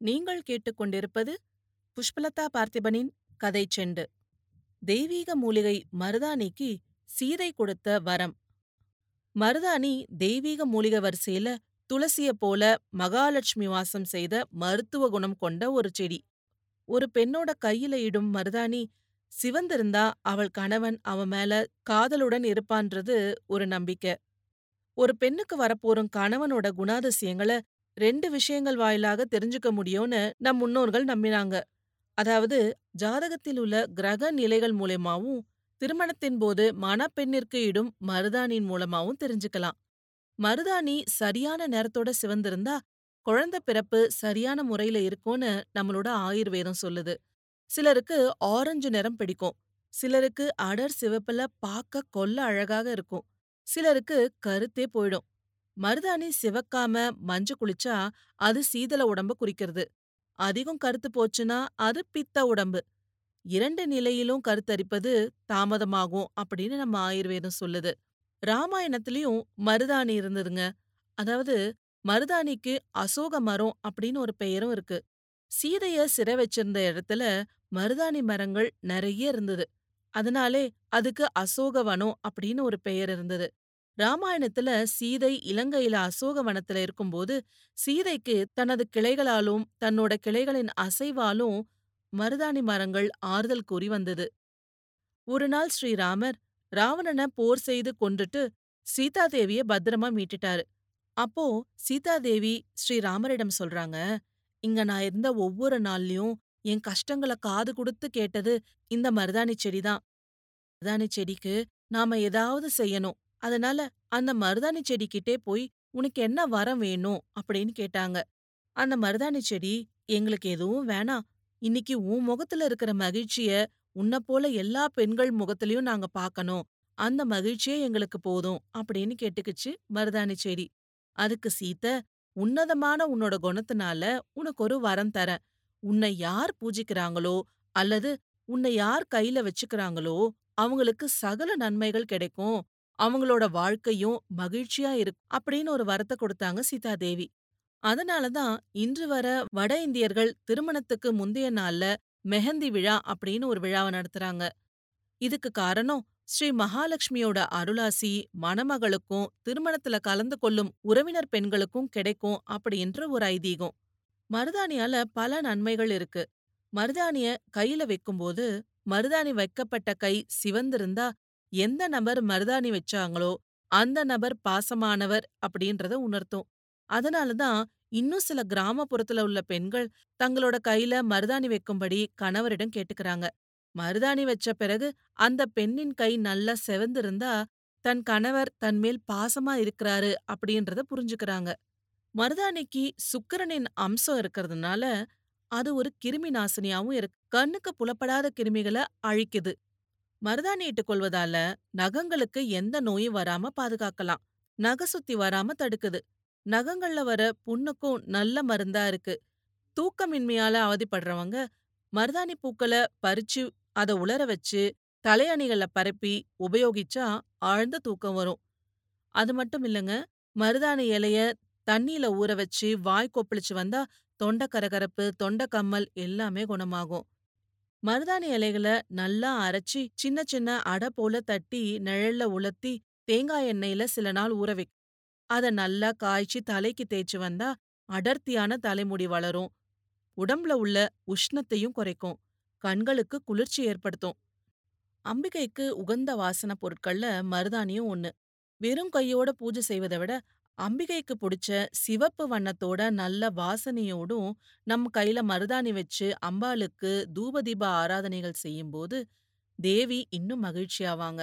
நீங்கள் கேட்டுக்கொண்டிருப்பது புஷ்பலதா பார்த்திபனின் கதை செண்டு. தெய்வீக மூலிகை மருதாணிக்கு சீதை கொடுத்த வரம். மருதாணி தெய்வீக மூலிகை வரிசையில துளசிய போல மகாலட்சுமி வாசம் செய்த மருத்துவ குணம் கொண்ட ஒரு செடி. ஒரு பெண்ணோட கையில இடும் மருதாணி சிவந்திருந்தா அவள் கணவன் அவன் மேல காதலுடன் இருப்பான்றது ஒரு நம்பிக்கை. ஒரு பெண்ணுக்கு வரப்போறும் கணவனோட குணாதிசயங்களை ரெண்டு விஷயங்கள் வாயிலாக தெரிஞ்சுக்க முடியும்னு நம் முன்னோர்கள் நம்பினாங்க. அதாவது ஜாதகத்தில் உள்ள கிரக நிலைகள் மூலயமாவும் திருமணத்தின் போது மணப்பெண்ணிற்கு இடும் மருதாணியின் மூலமாவும் தெரிஞ்சுக்கலாம். மருதாணி சரியான நேரத்தோட சிவந்திருந்தா குழந்தை பிறப்பு சரியான முறையில இருக்கும்னு நம்மளோட ஆயுர்வேதம் சொல்லுது. சிலருக்கு ஆரஞ்சு நிறம் பிடிக்கும். சிலருக்கு அடர் சிவப்புல பார்க்க கொல்ல அழகாக இருக்கும். சிலருக்கு கருத்தே போயிடும். மருதாணி சிவக்காம மஞ்சு குளிச்சா அது சீதள உடம்ப குறிக்கிறது. அதிகம் கருத்து போச்சுன்னா அது பித்த உடம்பு. இரண்டு நிலையிலும் கருத்தரிப்பது தாமதமாகும் அப்படின்னு நம்ம ஆயுர்வேதம் சொல்லுது. ராமாயணத்திலயும் மருதாணி இருந்ததுங்க. அதாவது மருதாணிக்கு அசோக மரம் அப்படின்னு ஒரு பெயரும் இருக்கு. சீதைய சிறை வச்சிருந்த இடத்துல மருதாணி மரங்கள் நிறைய இருந்தது. அதனாலே அதுக்கு அசோக வனம் அப்படின்னு ஒரு பெயர் இருந்தது. ராமாயணத்துல சீதை இலங்கையில அசோக வனத்துல இருக்கும்போது சீதைக்கு தனது கிளைகளாலும் தன்னோட கிளைகளின் அசைவாலும் மருதாணி மரங்கள் ஆறுதல் கூறி வந்தது. ஒரு நாள் ஸ்ரீராமர் ராவணனை போர் செய்து கொன்றுட்டு சீதாதேவிய பத்திரமா மீட்டுட்டாரு. அப்போ சீதாதேவி ஸ்ரீராமரிடம் சொல்றாங்க இங்க நான் இருந்த ஒவ்வொரு நாள்லயும் என் கஷ்டங்களை காது கொடுத்து கேட்டது இந்த மருதாணி செடிதான். மருதாணி செடிக்கு நாம ஏதாவது செய்யணும். அதனால அந்த மருதாணி செடிக்கிட்டே போய் உனக்கு என்ன வரம் வேணும்? அப்படின்னு கேட்டாங்க. அந்த மருதாணி செடி எங்களுக்கு எதுவும் வேணாம். இன்னைக்கு உன் முகத்துல இருக்கிற மகிழ்ச்சிய உன்னை போல எல்லா பெண்கள் முகத்திலையும் நாங்க பார்க்கணும் அந்த மகிழ்ச்சியே எங்களுக்கு போதும் அப்படின்னு கேட்டுக்குச்சு மருதாணி செடி. அதுக்கு சீத்த உன்னதமான உன்னோட குணத்தினால உனக்கு ஒரு வரம் தரேன். உன்னை யார் பூஜிக்கிறாங்களோ அல்லது உன்னை யார் கையில வச்சுக்கிறாங்களோ அவங்களுக்கு சகல நன்மைகள் கிடைக்கும். அவங்களோட வாழ்க்கையும் மகிழ்ச்சியா இருக்கும் அப்படின்னு ஒரு வரத்தை கொடுத்தாங்க சீதாதேவி அதனாலதான் இன்று வர வட இந்தியர்கள் திருமணத்துக்கு முந்தைய நாள்ல மெஹந்தி விழா அப்படின்னு ஒரு விழாவை நடத்துறாங்க. இதுக்கு காரணம் ஸ்ரீ மகாலட்சுமியோட அருளாசி மணமகளுக்கும் திருமணத்துல கலந்து கொள்ளும் உறவினர் பெண்களுக்கும் கிடைக்கும் அப்படின்ற ஒரு ஐதீகம். மருதாணியால பல நன்மைகள் இருக்கு. மருதாணிய கையில வைக்கும்போது மருதாணி வைக்கப்பட்ட கை சிவந்திருந்தா எந்த நபர் மருதாணி வச்சாங்களோ அந்த நபர் பாசமானவர் அப்படின்றத உணர்த்தும். அதனாலதான் இன்னும் சில கிராமப்புறத்துல உள்ள பெண்கள் தங்களோட கையில மருதாணி வைக்கும்படி கணவரிடம் கேட்டுக்கிறாங்க. மருதாணி வச்ச பிறகு அந்த பெண்ணின் கை நல்லா செவந்திருந்தா தன் கணவர் தன் மேல் பாசமா இருக்கிறாரு அப்படின்றத புரிஞ்சுக்கிறாங்க. மருதாணிக்கு சுக்கிரனின் அம்சம் இருக்கிறதுனால அது ஒரு கிருமி நாசினியாவும் இருக்கு. கண்ணுக்கு புலப்படாத கிருமிகளை அழிக்குது. மருதாணி இட்டுக் கொள்வதால நகங்களுக்கு எந்த நோயும் வராம பாதுகாக்கலாம். நகை சுத்தி வராம தடுக்குது. நகங்கள்ல வர புண்ணுக்கும் நல்ல மருந்தா இருக்கு. தூக்கமின்மையால அவதிப்படுறவங்க மருதாணி பூக்களை பறிச்சு அதை உலர வச்சு தலையணிகளை பரப்பி உபயோகிச்சா ஆழ்ந்த தூக்கம் வரும். அது மட்டும் இல்லைங்க மருதாணி இலைய தண்ணியில ஊற வச்சு வாய் கொப்பளிச்சு வந்தா தொண்டை கரகரப்பு தொண்டை கம்மல் எல்லாமே குணமாகும். மருதாணி இலைகளை நல்லா அரைச்சி சின்ன சின்ன அடை போல தட்டி நிழல்ல உலர்த்தி தேங்காய் எண்ணெயில சில நாள் ஊற வைக்க அத நல்லா காய்ச்சி தலைக்கு தேய்ச்சு வந்தா அடர்த்தியான தலைமுடி வளரும். உடம்புல உள்ள உஷ்ணத்தையும் குறைக்கும். கண்களுக்கு குளிர்ச்சி ஏற்படுத்தும். அம்பிகைக்கு உகந்த வாசன பொருட்கள்ல மருதாணியும் ஒண்ணு. வெறும் கையோட பூஜை செய்வதை விட அம்பிகைக்கு பிடிச்ச சிவப்பு வண்ணத்தோட நல்ல வாசனையோடும் நம்ம கையில மருதாணி வச்சு அம்பாளுக்கு தூபதீப ஆராதனைகள் செய்யும்போது தேவி இன்னும் மகிழ்ச்சியாவாங்க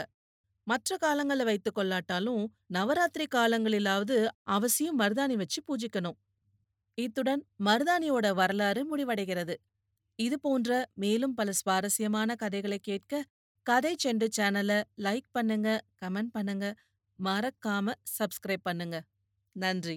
மற்ற காலங்களை வைத்துக் கொள்ளாட்டாலும் நவராத்திரி காலங்களிலாவது அவசியம் மருதாணி வச்சு பூஜிக்கணும். இத்துடன் மருதாணியோட வரலாறு முடிவடைகிறது. இது போன்ற மேலும் பல சுவாரஸ்யமான கதைகளை கேட்க கதை செண்டு சேனலை லைக் பண்ணுங்க கமெண்ட் பண்ணுங்க. மறக்காம சப்ஸ்கிரைப் பண்ணுங்க. நன்றி.